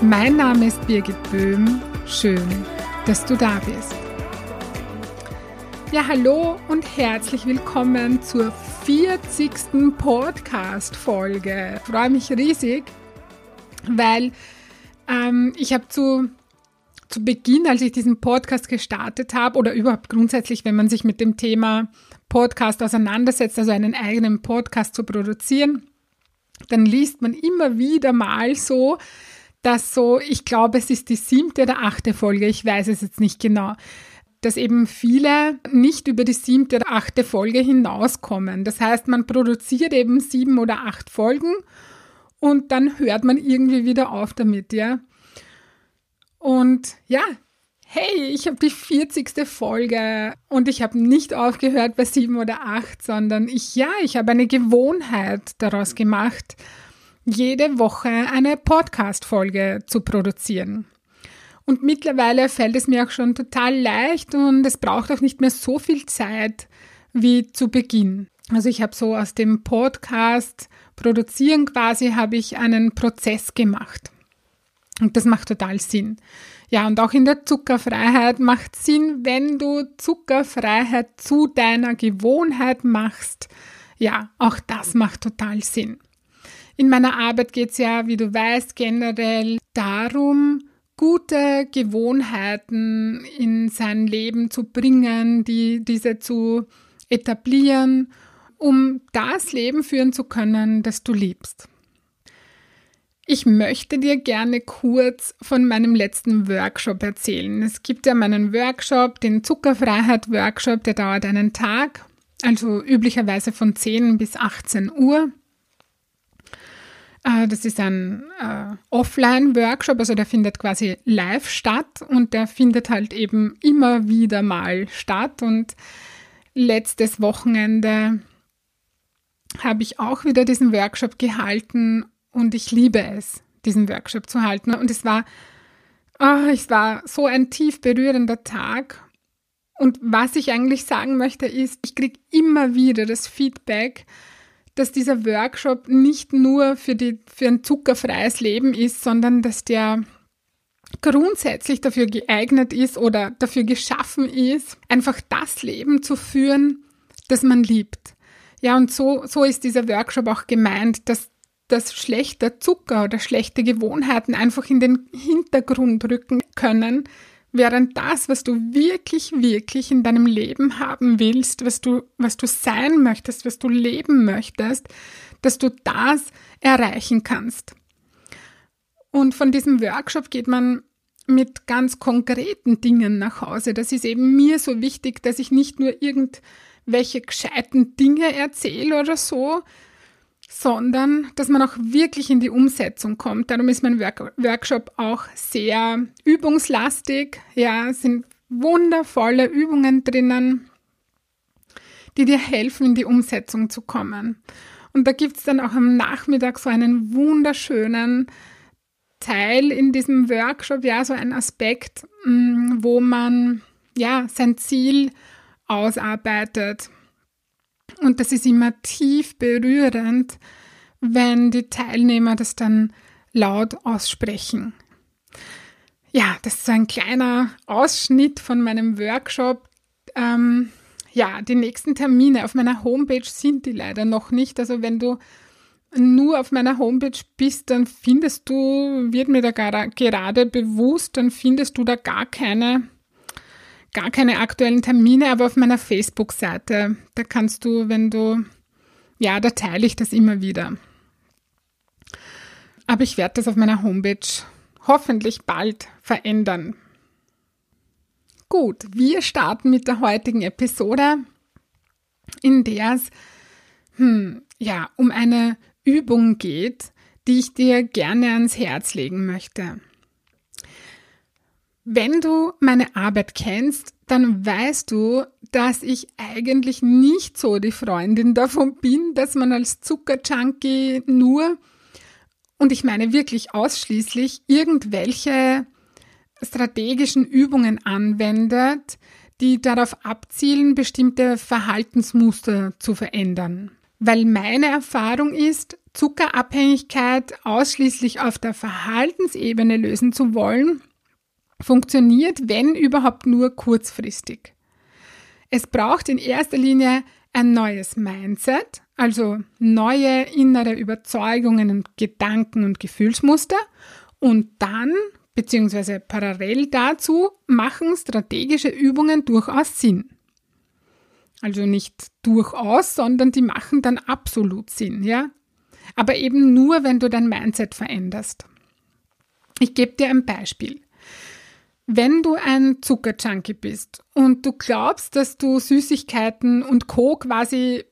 Mein Name ist Birgit Böhm. Schön, dass du da bist. Ja, hallo und herzlich willkommen zur 40. Podcast-Folge. Freue mich riesig, weil ähm, ich habe zu, zu Beginn, als ich diesen Podcast gestartet habe, oder überhaupt grundsätzlich, wenn man sich mit dem Thema Podcast auseinandersetzt, also einen eigenen Podcast zu produzieren, dann liest man immer wieder mal so, dass so, ich glaube, es ist die siebte oder achte Folge, ich weiß es jetzt nicht genau, dass eben viele nicht über die siebte oder achte Folge hinauskommen. Das heißt, man produziert eben sieben oder acht Folgen und dann hört man irgendwie wieder auf damit, ja. Und ja, hey, ich habe die 40. Folge und ich habe nicht aufgehört bei sieben oder acht, sondern ich, ja, ich habe eine Gewohnheit daraus gemacht, jede Woche eine Podcast-Folge zu produzieren. Und mittlerweile fällt es mir auch schon total leicht und es braucht auch nicht mehr so viel Zeit wie zu Beginn. Also ich habe so aus dem Podcast produzieren quasi habe ich einen Prozess gemacht. Und das macht total Sinn. Ja, und auch in der Zuckerfreiheit macht Sinn, wenn du Zuckerfreiheit zu deiner Gewohnheit machst. Ja, auch das macht total Sinn. In meiner Arbeit geht es ja, wie du weißt, generell darum, gute Gewohnheiten in sein Leben zu bringen, die, diese zu etablieren, um das Leben führen zu können, das du liebst. Ich möchte dir gerne kurz von meinem letzten Workshop erzählen. Es gibt ja meinen Workshop, den Zuckerfreiheit Workshop, der dauert einen Tag, also üblicherweise von 10 bis 18 Uhr. Äh, das ist ein äh, Offline-Workshop, also der findet quasi live statt und der findet halt eben immer wieder mal statt. Und letztes Wochenende habe ich auch wieder diesen Workshop gehalten und ich liebe es, diesen Workshop zu halten. Und es war, oh, es war so ein tief berührender Tag. Und was ich eigentlich sagen möchte, ist, ich kriege immer wieder das Feedback, dass dieser Workshop nicht nur für, die, für ein zuckerfreies Leben ist, sondern dass der grundsätzlich dafür geeignet ist oder dafür geschaffen ist, einfach das Leben zu führen, das man liebt. Ja, und so, so ist dieser Workshop auch gemeint, dass, dass schlechter Zucker oder schlechte Gewohnheiten einfach in den Hintergrund rücken können, Während das, was du wirklich, wirklich in deinem Leben haben willst, was du, was du sein möchtest, was du leben möchtest, dass du das erreichen kannst. Und von diesem Workshop geht man mit ganz konkreten Dingen nach Hause. Das ist eben mir so wichtig, dass ich nicht nur irgendwelche gescheiten Dinge erzähle oder so, sondern dass man auch wirklich in die Umsetzung kommt. Darum ist mein Work Workshop auch sehr übungslastig. Ja, es sind wundervolle Übungen drinnen, die dir helfen, in die Umsetzung zu kommen. Und da gibt es dann auch am Nachmittag so einen wunderschönen Teil in diesem Workshop, ja, so ein Aspekt, mm, wo man ja sein Ziel ausarbeitet und das ist immer tief berührend, wenn die Teilnehmer das dann laut aussprechen. Ja, das ist ein kleiner Ausschnitt von meinem Workshop. Ähm, ja, die nächsten Termine auf meiner Homepage sind die leider noch nicht. Also wenn du nur auf meiner Homepage bist, dann findest du, wird mir da gerade bewusst, dann findest du da gar keine gar keine aktuellen Termine, aber auf meiner Facebook-Seite, da kannst du, wenn du, ja, da teile ich das immer wieder. Aber ich werde das auf meiner Homepage hoffentlich bald verändern. Gut, wir starten mit der heutigen Episode, in der es hm, ja, um eine Übung geht, die ich dir gerne ans Herz legen möchte. Wenn du meine Arbeit kennst, dann weißt du, dass ich eigentlich nicht so die Freundin davon bin, dass man als Zuckerjunkie nur, und ich meine wirklich ausschließlich, irgendwelche strategischen Übungen anwendet, die darauf abzielen, bestimmte Verhaltensmuster zu verändern. Weil meine Erfahrung ist, Zuckerabhängigkeit ausschließlich auf der Verhaltensebene lösen zu wollen, funktioniert, wenn überhaupt nur kurzfristig. Es braucht in erster Linie ein neues Mindset, also neue innere Überzeugungen und Gedanken und Gefühlsmuster und dann beziehungsweise parallel dazu machen strategische Übungen durchaus Sinn. Also nicht durchaus, sondern die machen dann absolut Sinn, ja? Aber eben nur, wenn du dein Mindset veränderst. Ich gebe dir ein Beispiel. Wenn du ein Zuckerjunkie bist und du glaubst, dass du Süßigkeiten und Co. quasi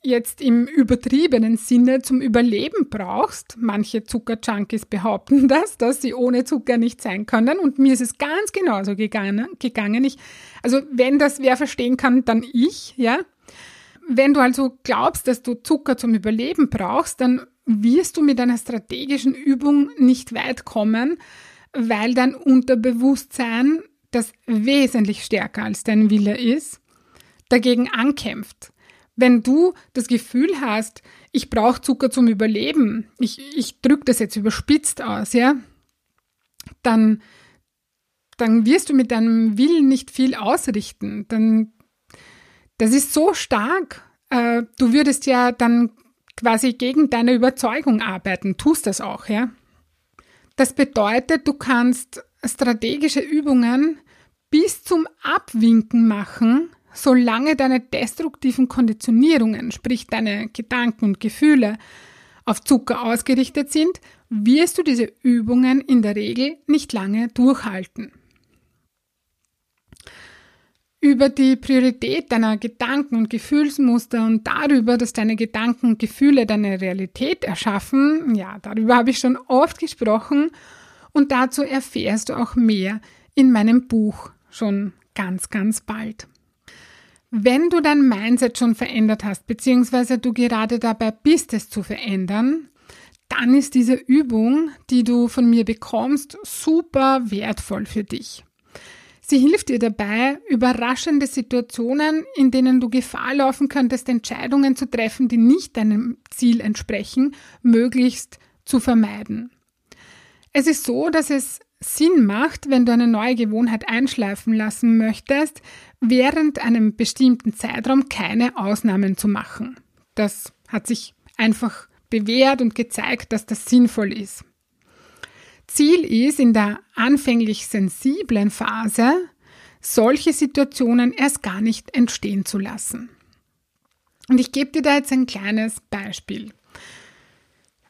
jetzt im übertriebenen Sinne zum Überleben brauchst, manche Zuckerjunkies behaupten das, dass sie ohne Zucker nicht sein können und mir ist es ganz genauso gegangen. gegangen. Ich, also wenn das wer verstehen kann, dann ich, ja. Wenn du also glaubst, dass du Zucker zum Überleben brauchst, dann wirst du mit einer strategischen Übung nicht weit kommen, weil dein Unterbewusstsein, das wesentlich stärker als dein Wille ist, dagegen ankämpft. Wenn du das Gefühl hast, ich brauche Zucker zum Überleben, ich, ich drücke das jetzt überspitzt aus, ja, dann, dann wirst du mit deinem Willen nicht viel ausrichten. Dann, das ist so stark. Äh, du würdest ja dann quasi gegen deine Überzeugung arbeiten, tust das auch, ja. Das bedeutet, du kannst strategische Übungen bis zum Abwinken machen, solange deine destruktiven Konditionierungen, sprich deine Gedanken und Gefühle, auf Zucker ausgerichtet sind, wirst du diese Übungen in der Regel nicht lange durchhalten. Über die Priorität deiner Gedanken und Gefühlsmuster und darüber, dass deine Gedanken und Gefühle deine Realität erschaffen, ja, darüber habe ich schon oft gesprochen und dazu erfährst du auch mehr in meinem Buch schon ganz, ganz bald. Wenn du dein Mindset schon verändert hast, beziehungsweise du gerade dabei bist, es zu verändern, dann ist diese Übung, die du von mir bekommst, super wertvoll für dich. Sie hilft dir dabei, überraschende Situationen, in denen du Gefahr laufen könntest, Entscheidungen zu treffen, die nicht deinem Ziel entsprechen, möglichst zu vermeiden. Es ist so, dass es Sinn macht, wenn du eine neue Gewohnheit einschleifen lassen möchtest, während einem bestimmten Zeitraum keine Ausnahmen zu machen. Das hat sich einfach bewährt und gezeigt, dass das sinnvoll ist. Ziel ist in der anfänglich sensiblen Phase, solche Situationen erst gar nicht entstehen zu lassen. Und ich gebe dir da jetzt ein kleines Beispiel.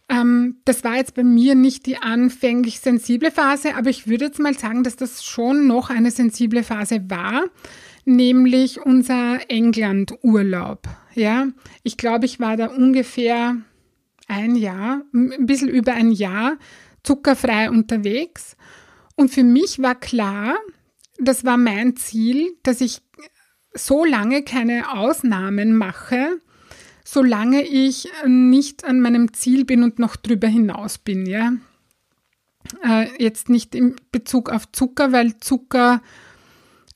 Ähm, das war jetzt bei mir nicht die anfänglich sensible Phase, aber ich würde jetzt mal sagen, dass das schon noch eine sensible Phase war, nämlich unser England-Urlaub. Ja, ich glaube, ich war da ungefähr ein Jahr, ein bisschen über ein Jahr zuckerfrei unterwegs. Und für mich war klar, das war mein Ziel, dass ich so lange keine Ausnahmen mache, solange ich nicht an meinem Ziel bin und noch drüber hinaus bin, ja. Äh, jetzt nicht in Bezug auf Zucker, weil Zucker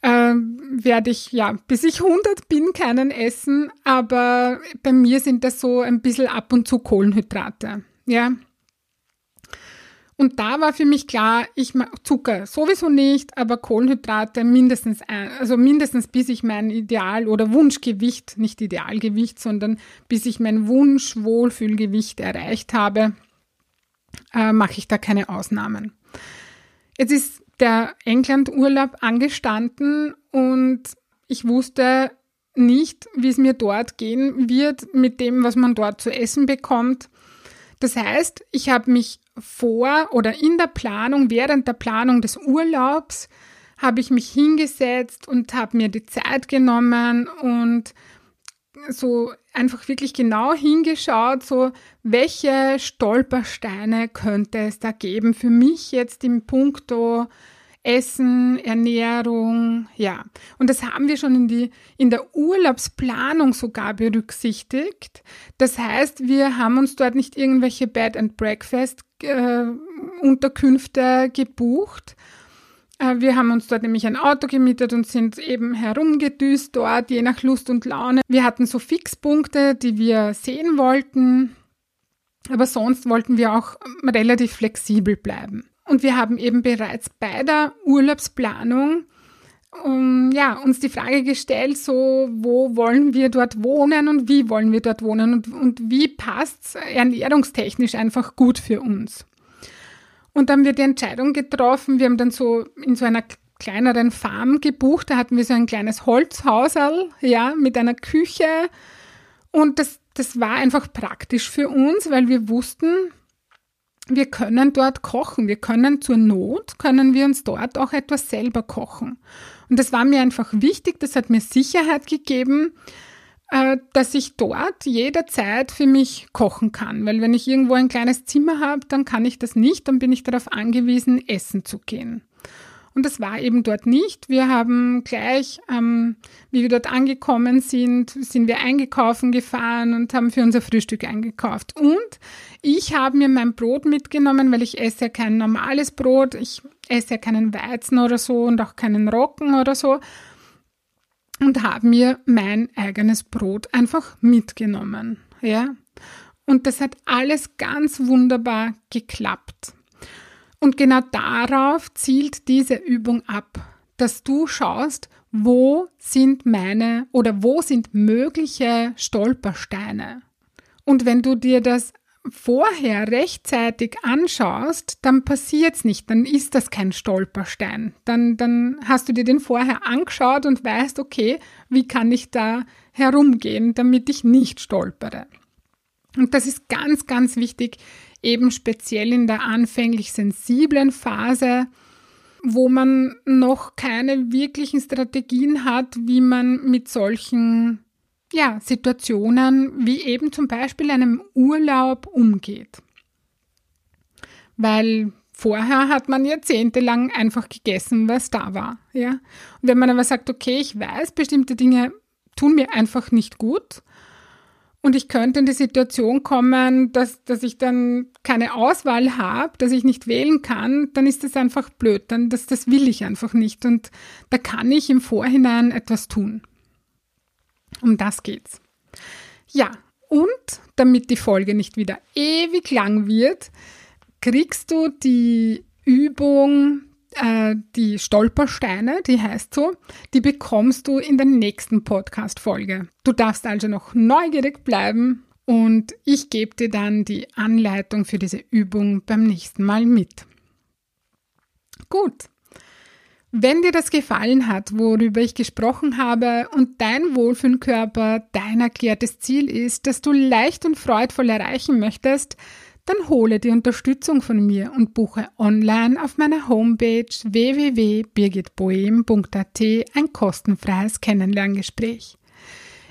äh, werde ich, ja, bis ich 100 bin, keinen essen, aber bei mir sind das so ein bisschen ab und zu Kohlenhydrate, ja. Und da war für mich klar, ich Zucker sowieso nicht, aber Kohlenhydrate mindestens, ein, also mindestens bis ich mein Ideal oder Wunschgewicht, nicht Idealgewicht, sondern bis ich mein Wunsch-Wohlfühlgewicht erreicht habe, äh, mache ich da keine Ausnahmen. Jetzt ist der England-Urlaub angestanden und ich wusste nicht, wie es mir dort gehen wird mit dem, was man dort zu essen bekommt. Das heißt, ich habe mich vor oder in der Planung, während der Planung des Urlaubs, habe ich mich hingesetzt und habe mir die Zeit genommen und so einfach wirklich genau hingeschaut, so welche Stolpersteine könnte es da geben für mich jetzt im Punkto Essen, Ernährung, ja. Und das haben wir schon in, die, in der Urlaubsplanung sogar berücksichtigt. Das heißt, wir haben uns dort nicht irgendwelche Bed and Breakfast äh, Unterkünfte gebucht. Äh, wir haben uns dort nämlich ein Auto gemietet und sind eben herumgedüst dort, je nach Lust und Laune. Wir hatten so Fixpunkte, die wir sehen wollten. Aber sonst wollten wir auch relativ flexibel bleiben. Und wir haben eben bereits bei der Urlaubsplanung um, ja, uns die Frage gestellt, so, wo wollen wir dort wohnen und wie wollen wir dort wohnen und, und wie passt es ernährungstechnisch einfach gut für uns. Und dann haben wir die Entscheidung getroffen, wir haben dann so in so einer kleineren Farm gebucht, da hatten wir so ein kleines Holzhausel, ja, mit einer Küche und das, das war einfach praktisch für uns, weil wir wussten, wir können dort kochen. Wir können zur Not, können wir uns dort auch etwas selber kochen. Und das war mir einfach wichtig, das hat mir Sicherheit gegeben, äh, dass ich dort jederzeit für mich kochen kann. Weil wenn ich irgendwo ein kleines Zimmer habe, dann kann ich das nicht, dann bin ich darauf angewiesen, essen zu gehen. Und das war eben dort nicht. Wir haben gleich, ähm, wie wir dort angekommen sind, sind wir einkaufen gefahren und haben für unser Frühstück eingekauft. Und ich habe mir mein Brot mitgenommen, weil ich esse ja kein normales Brot. Ich esse ja keinen Weizen oder so und auch keinen Rocken oder so. Und habe mir mein eigenes Brot einfach mitgenommen. Ja. Und das hat alles ganz wunderbar geklappt. Und genau darauf zielt diese Übung ab, dass du schaust, wo sind meine oder wo sind mögliche Stolpersteine. Und wenn du dir das vorher rechtzeitig anschaust, dann passiert es nicht, dann ist das kein Stolperstein. Dann, dann hast du dir den vorher angeschaut und weißt, okay, wie kann ich da herumgehen, damit ich nicht stolpere. Und das ist ganz, ganz wichtig, eben speziell in der anfänglich sensiblen Phase, wo man noch keine wirklichen Strategien hat, wie man mit solchen ja, Situationen wie eben zum Beispiel einem Urlaub umgeht. Weil vorher hat man jahrzehntelang einfach gegessen, was da war. Ja? Und wenn man aber sagt, okay, ich weiß, bestimmte Dinge tun mir einfach nicht gut und ich könnte in die Situation kommen, dass, dass ich dann keine Auswahl habe, dass ich nicht wählen kann, dann ist das einfach blöd. Dann, das, das will ich einfach nicht. Und da kann ich im Vorhinein etwas tun. Um das geht's. Ja, und damit die Folge nicht wieder ewig lang wird, kriegst du die Übung äh, die Stolpersteine, die heißt so, die bekommst du in der nächsten Podcast-Folge. Du darfst also noch neugierig bleiben und ich gebe dir dann die Anleitung für diese Übung beim nächsten Mal mit. Gut. Wenn dir das gefallen hat, worüber ich gesprochen habe und dein Wohlfühlkörper dein erklärtes Ziel ist, das du leicht und freudvoll erreichen möchtest, dann hole die Unterstützung von mir und buche online auf meiner Homepage www.birgitboehm.at ein kostenfreies Kennenlerngespräch.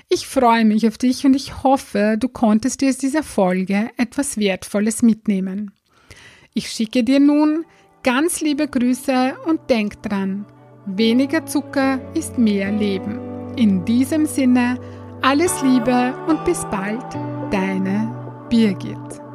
Ich freue mich auf dich und ich hoffe, du konntest dir aus dieser Folge etwas Wertvolles mitnehmen. Ich schicke dir nun ganz liebe Grüße und denk dran, weniger Zucker ist mehr Leben. In diesem Sinne, alles Liebe und bis bald, deine Birgit.